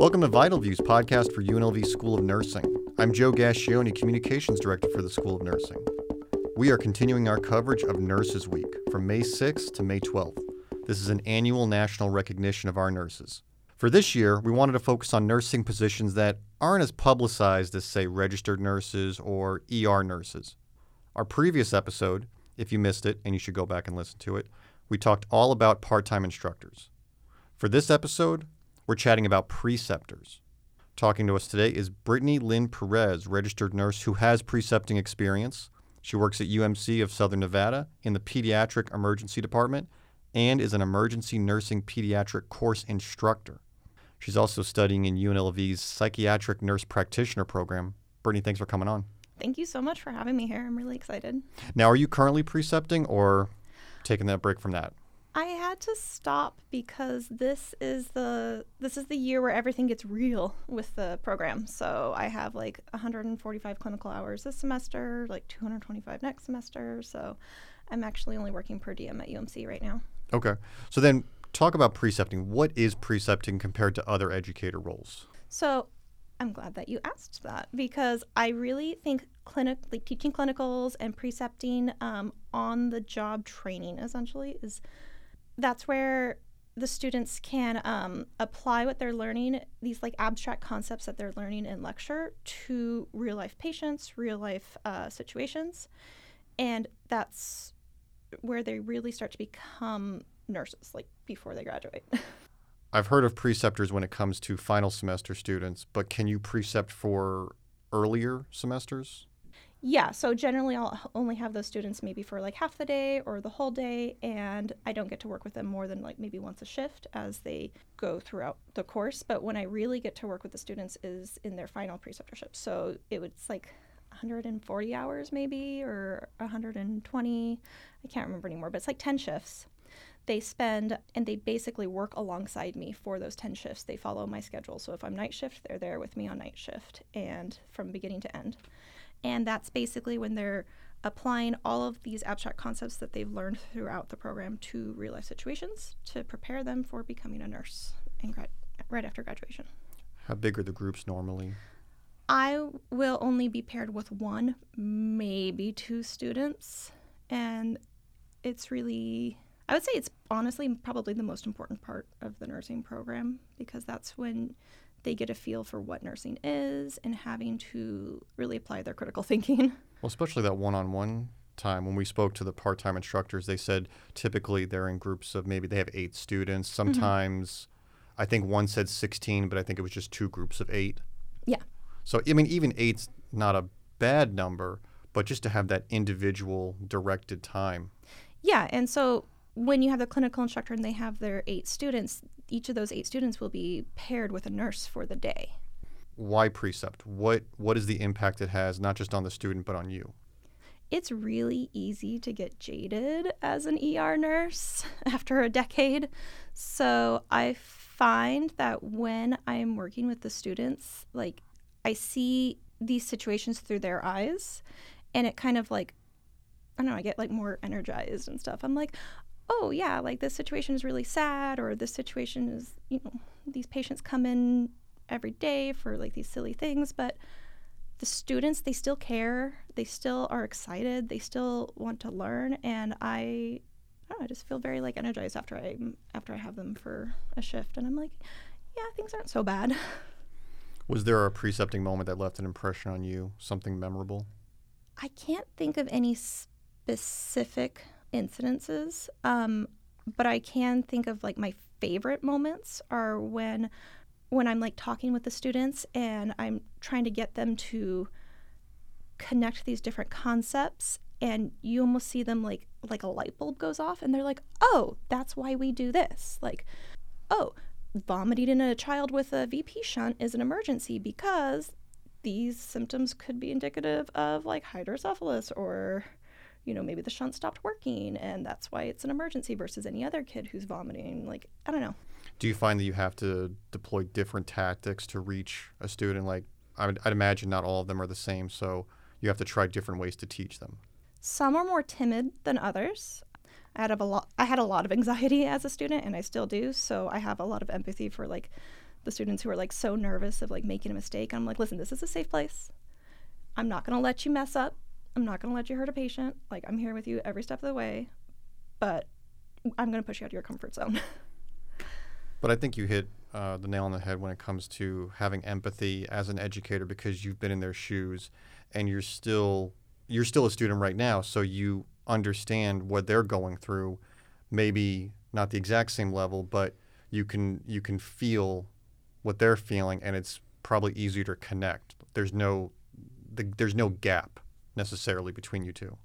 Welcome to Vital Views podcast for UNLV School of Nursing. I'm Joe Gascioni, Communications Director for the School of Nursing. We are continuing our coverage of Nurses Week from May 6th to May 12th. This is an annual national recognition of our nurses. For this year, we wanted to focus on nursing positions that aren't as publicized as, say, registered nurses or ER nurses. Our previous episode, if you missed it, and you should go back and listen to it, we talked all about part time instructors. For this episode, we're chatting about preceptors. Talking to us today is Brittany Lynn Perez, registered nurse who has precepting experience. She works at UMC of Southern Nevada in the Pediatric Emergency Department and is an emergency nursing pediatric course instructor. She's also studying in UNLV's psychiatric nurse practitioner program. Brittany, thanks for coming on. Thank you so much for having me here. I'm really excited. Now, are you currently precepting or taking that break from that? Had to stop because this is the this is the year where everything gets real with the program. So I have like 145 clinical hours this semester, like 225 next semester. So I'm actually only working per diem at UMC right now. Okay. So then talk about precepting. What is precepting compared to other educator roles? So I'm glad that you asked that because I really think clinic like teaching clinicals and precepting um, on the job training essentially is that's where the students can um, apply what they're learning, these like abstract concepts that they're learning in lecture, to real life patients, real life uh, situations. And that's where they really start to become nurses, like before they graduate. I've heard of preceptors when it comes to final semester students, but can you precept for earlier semesters? Yeah, so generally I'll only have those students maybe for like half the day or the whole day, and I don't get to work with them more than like maybe once a shift as they go throughout the course. But when I really get to work with the students is in their final preceptorship. So it was like 140 hours maybe or 120, I can't remember anymore, but it's like 10 shifts. They spend and they basically work alongside me for those 10 shifts. They follow my schedule. So if I'm night shift, they're there with me on night shift and from beginning to end. And that's basically when they're applying all of these abstract concepts that they've learned throughout the program to real life situations to prepare them for becoming a nurse and grad- right after graduation. How big are the groups normally? I will only be paired with one, maybe two students. And it's really, I would say it's honestly probably the most important part of the nursing program because that's when they get a feel for what nursing is and having to really apply their critical thinking. Well, especially that one on one time when we spoke to the part time instructors, they said typically they're in groups of maybe they have eight students. Mm-hmm. Sometimes mm-hmm. I think one said 16, but I think it was just two groups of eight. Yeah. So, I mean, even eight's not a bad number, but just to have that individual directed time. Yeah. And so when you have the clinical instructor and they have their eight students, each of those eight students will be paired with a nurse for the day. Why precept? What what is the impact it has not just on the student but on you? It's really easy to get jaded as an ER nurse after a decade. So I find that when I'm working with the students, like I see these situations through their eyes and it kind of like I don't know, I get like more energized and stuff. I'm like, oh yeah like this situation is really sad or this situation is you know these patients come in every day for like these silly things but the students they still care they still are excited they still want to learn and i I, know, I just feel very like energized after i after i have them for a shift and i'm like yeah things aren't so bad. Was there a precepting moment that left an impression on you something memorable? I can't think of any specific incidences. Um, but I can think of like my favorite moments are when when I'm like talking with the students and I'm trying to get them to connect these different concepts and you almost see them like like a light bulb goes off and they're like, "Oh, that's why we do this." Like, "Oh, vomiting in a child with a VP shunt is an emergency because these symptoms could be indicative of like hydrocephalus or you know, maybe the shunt stopped working and that's why it's an emergency versus any other kid who's vomiting. Like, I don't know. Do you find that you have to deploy different tactics to reach a student? Like, I would, I'd imagine not all of them are the same, so you have to try different ways to teach them. Some are more timid than others. I had a lot. I had a lot of anxiety as a student, and I still do. So I have a lot of empathy for like the students who are like so nervous of like making a mistake. I'm like, listen, this is a safe place. I'm not going to let you mess up. I'm not going to let you hurt a patient. Like, I'm here with you every step of the way, but I'm going to push you out of your comfort zone. but I think you hit uh, the nail on the head when it comes to having empathy as an educator because you've been in their shoes and you're still you're still a student right now so you understand what they're going through maybe not the exact same level but you can you can feel what they're feeling and it's probably easier to connect there's no the, there's no gap necessarily between you two?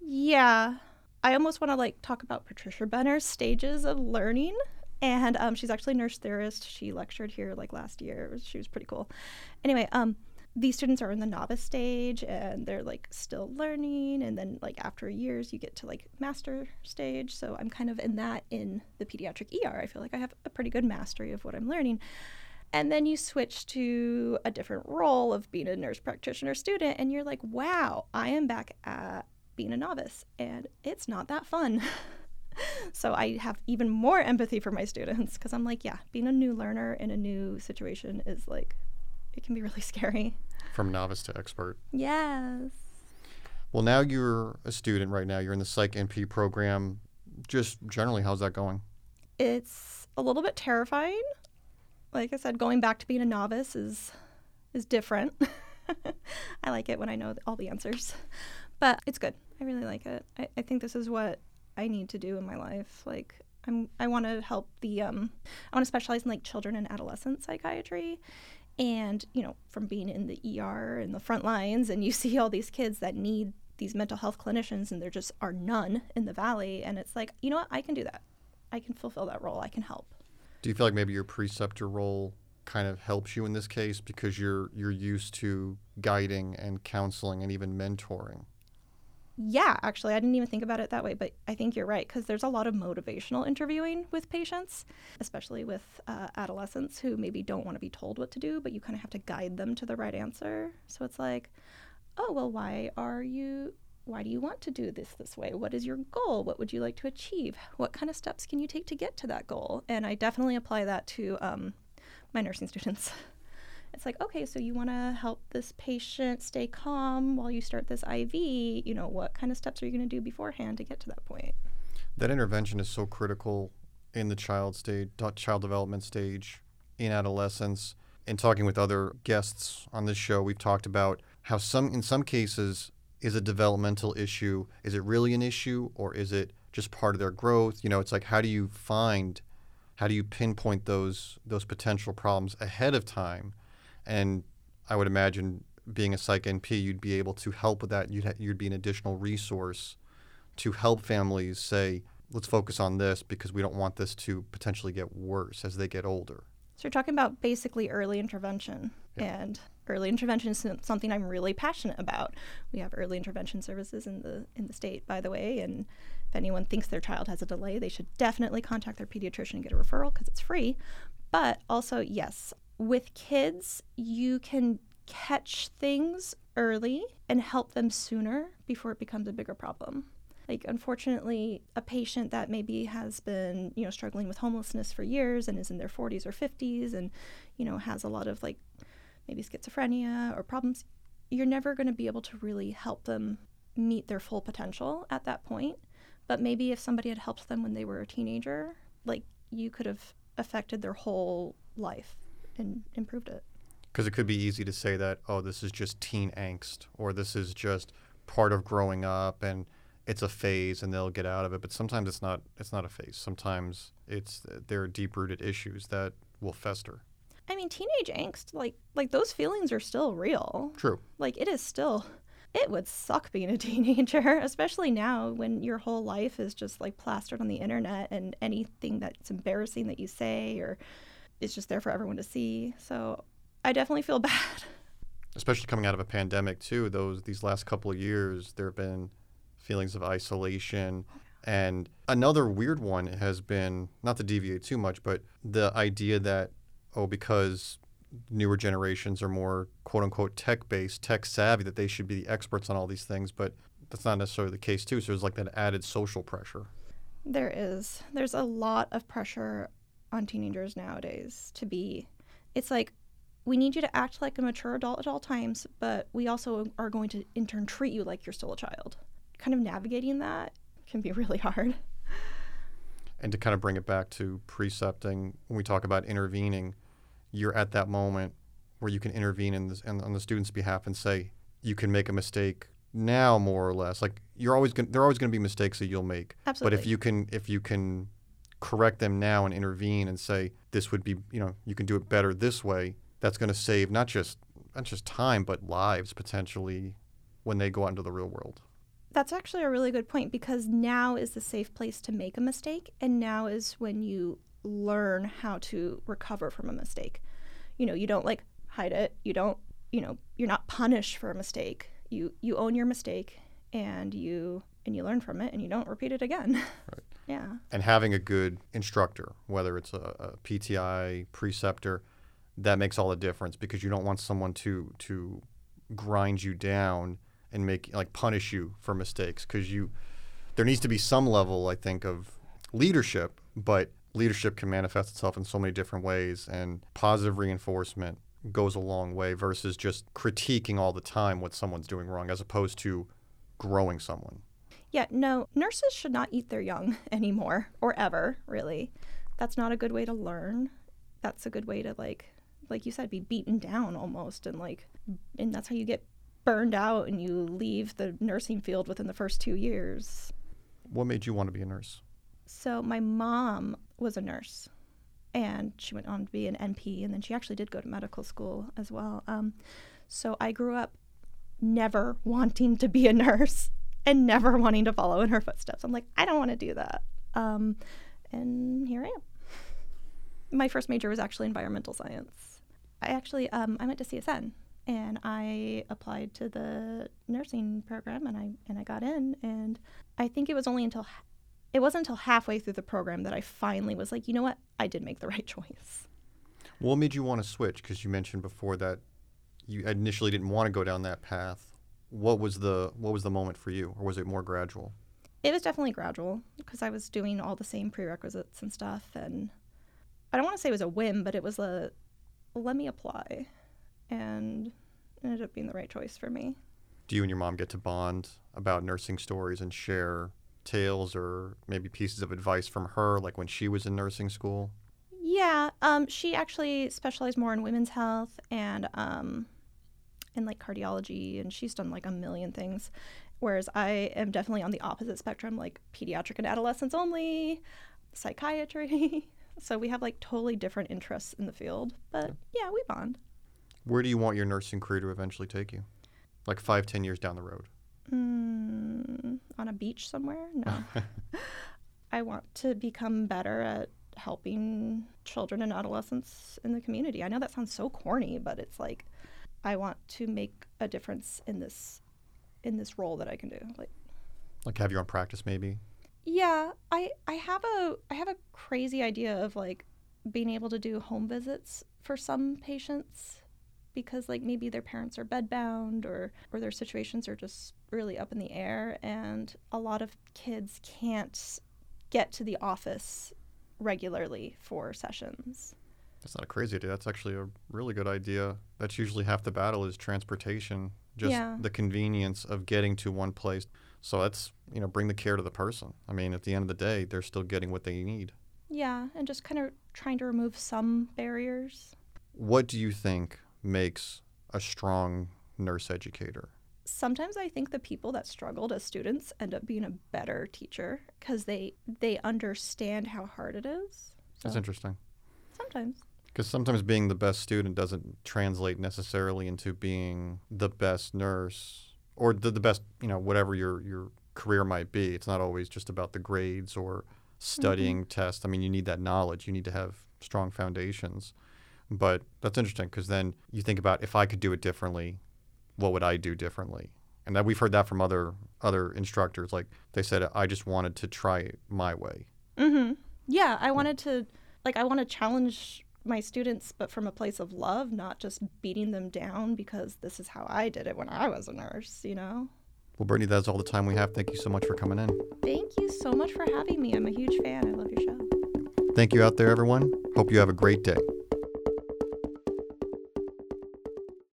Yeah. I almost want to like talk about patricia benner's stages of learning and um, she's actually a nurse theorist she lectured here like last year. She was pretty cool. Anyway um these students are in the novice stage and they're like still learning and then like after years you get to like master stage. So i'm kind of in that in the pediatric er i feel like i have a pretty good mastery of what i'm learning and then you switch to a different role of being a nurse practitioner student and you're like wow i am back at being a novice and it's not that fun so i have even more empathy for my students because i'm like yeah being a new learner in a new situation is like it can be really scary. From novice to expert. Yes. Well, now you're a student right now. You're in the Psych NP program. Just generally, how's that going? It's a little bit terrifying. Like I said, going back to being a novice is is different. I like it when I know all the answers, but it's good. I really like it. I, I think this is what I need to do in my life. Like I'm, I want to help the, um, I want to specialize in like children and adolescent psychiatry, and, you know, from being in the ER and the front lines, and you see all these kids that need these mental health clinicians, and there just are none in the valley. And it's like, you know what? I can do that. I can fulfill that role. I can help. Do you feel like maybe your preceptor role kind of helps you in this case because you're you're used to guiding and counseling and even mentoring? Yeah, actually, I didn't even think about it that way, but I think you're right because there's a lot of motivational interviewing with patients, especially with uh, adolescents who maybe don't want to be told what to do, but you kind of have to guide them to the right answer. So it's like, oh, well, why are you, why do you want to do this this way? What is your goal? What would you like to achieve? What kind of steps can you take to get to that goal? And I definitely apply that to um, my nursing students. it's like, okay, so you want to help this patient stay calm while you start this IV. You know, what kind of steps are you going to do beforehand to get to that point? That intervention is so critical in the child stage, child development stage, in adolescence. In talking with other guests on this show, we've talked about how some, in some cases, is a developmental issue. Is it really an issue, or is it just part of their growth? You know, it's like how do you find, how do you pinpoint those those potential problems ahead of time? And I would imagine being a psych NP, you'd be able to help with that. You'd, ha- you'd be an additional resource to help families say, let's focus on this because we don't want this to potentially get worse as they get older. So you're talking about basically early intervention. Yeah. And early intervention is something I'm really passionate about. We have early intervention services in the in the state, by the way, and if anyone thinks their child has a delay, they should definitely contact their pediatrician and get a referral because it's free. But also, yes, with kids, you can catch things early and help them sooner before it becomes a bigger problem. Like, unfortunately, a patient that maybe has been, you know, struggling with homelessness for years and is in their 40s or 50s and, you know, has a lot of like maybe schizophrenia or problems, you're never going to be able to really help them meet their full potential at that point. But maybe if somebody had helped them when they were a teenager, like you could have affected their whole life and improved it. Because it could be easy to say that, oh, this is just teen angst, or this is just part of growing up, and it's a phase, and they'll get out of it. But sometimes it's not. It's not a phase. Sometimes it's there are deep rooted issues that will fester. I mean, teenage angst, like like those feelings are still real. True. Like it is still. It would suck being a teenager, especially now when your whole life is just like plastered on the internet, and anything that's embarrassing that you say or it's just there for everyone to see. So I definitely feel bad. Especially coming out of a pandemic too. Those these last couple of years, there have been feelings of isolation. And another weird one has been not to deviate too much, but the idea that oh, because newer generations are more quote unquote tech based, tech savvy, that they should be the experts on all these things. But that's not necessarily the case too. So there's like that added social pressure. There is. There's a lot of pressure on teenagers nowadays to be it's like we need you to act like a mature adult at all times, but we also are going to in turn treat you like you're still a child. Kind of navigating that can be really hard. And to kind of bring it back to precepting, when we talk about intervening, you're at that moment where you can intervene in this, in, on the student's behalf and say, you can make a mistake now more or less. Like you're always going there are always going to be mistakes that you'll make. Absolutely. but if you can if you can correct them now and intervene and say this would be you know you can do it better this way that's going to save not just not just time but lives potentially when they go out into the real world. That's actually a really good point because now is the safe place to make a mistake, and now is when you learn how to recover from a mistake. You know, you don't like hide it. You don't, you know, you're not punished for a mistake. You you own your mistake and you and you learn from it and you don't repeat it again. Right. yeah. and having a good instructor whether it's a, a pti preceptor that makes all the difference because you don't want someone to to grind you down and make like punish you for mistakes because you there needs to be some level i think of leadership but leadership can manifest itself in so many different ways and positive reinforcement goes a long way versus just critiquing all the time what someone's doing wrong as opposed to growing someone Yeah, no, nurses should not eat their young anymore or ever, really. That's not a good way to learn. That's a good way to like like you said be beaten down almost and like and that's how you get burned out and you leave the nursing field within the first 2 years. what made you want to be a nurse So my mom was a nurse and she went on to be an NP and then she actually did go to medical school as well. Um, so I grew up never wanting to be a nurse and never wanting to follow in her footsteps. I'm like, I don't want to do that. Um, and here I am. My first major was actually environmental science. I actually um, I went to CSN and I applied to the nursing program and I and I got in and I think it was only until it wasn't until halfway through the program that I finally was like, you know what? I did make the right choice. What made you want to switch? Because you mentioned before that you initially didn't want to go down that path. What was the what was the moment for you, or was it more gradual? It was definitely gradual because I was doing all the same prerequisites and stuff. And I don't want to say it was a whim, but it was a let me apply. And it ended up being the right choice for me. Do you and your mom get to bond about nursing stories and share tales or maybe pieces of advice from her, like when she was in nursing school? Yeah, um, she actually specialized more in women's health and um, in like cardiology, and she's done like a million things. Whereas I am definitely on the opposite spectrum, like pediatric and adolescents only, psychiatry. so we have like totally different interests in the field, but yeah, we bond. Where do you want your nursing career to eventually take you? Like five, ten years down the road? Mm, on a beach somewhere? No. I want to become better at helping children and adolescents in the community. I know that sounds so corny, but it's like I want to make a difference in this in this role that I can do. Like Like have your own practice, maybe? yeah, I I have a I have a crazy idea of like being able to do home visits for some patients because like maybe their parents are bedbound or or their situations are just really up in the air and a lot of kids can't get to the office regularly for sessions. That's not a crazy idea. That's actually a really good idea. That's usually half the battle is transportation, just Yeah. the convenience of getting to one place. So that's, you know, bring the care to the person. I mean, at the end of the day, they're still getting what they need. Yeah, and just kind of trying to remove some barriers. What do you think makes a strong nurse educator? sometimes I think the people that struggled as students end up being a better teacher because they they understand how hard it is. That's interesting. sometimes. Because sometimes being the best student doesn't translate necessarily into being the best nurse or the, the best, you know, whatever your, your career might be. It's not always just about the grades or mm-hmm. studying tests. I mean, you need that knowledge. You need to have strong foundations. But that's interesting because then you think about if I could do it differently, what would I do differently? And that we've heard that from other other instructors. Like they said, I just wanted to try it my way. Mm-hmm. Yeah, I wanted to like I want to challenge my students, but from a place of love, not just beating them down because this is how I did it when I was a nurse. You know. Well, Brittany, that's all the time we have. Thank you so much for coming in. Thank you so much for having me. I'm a huge fan. I love your show. Thank you out there, everyone. Hope you have a great day.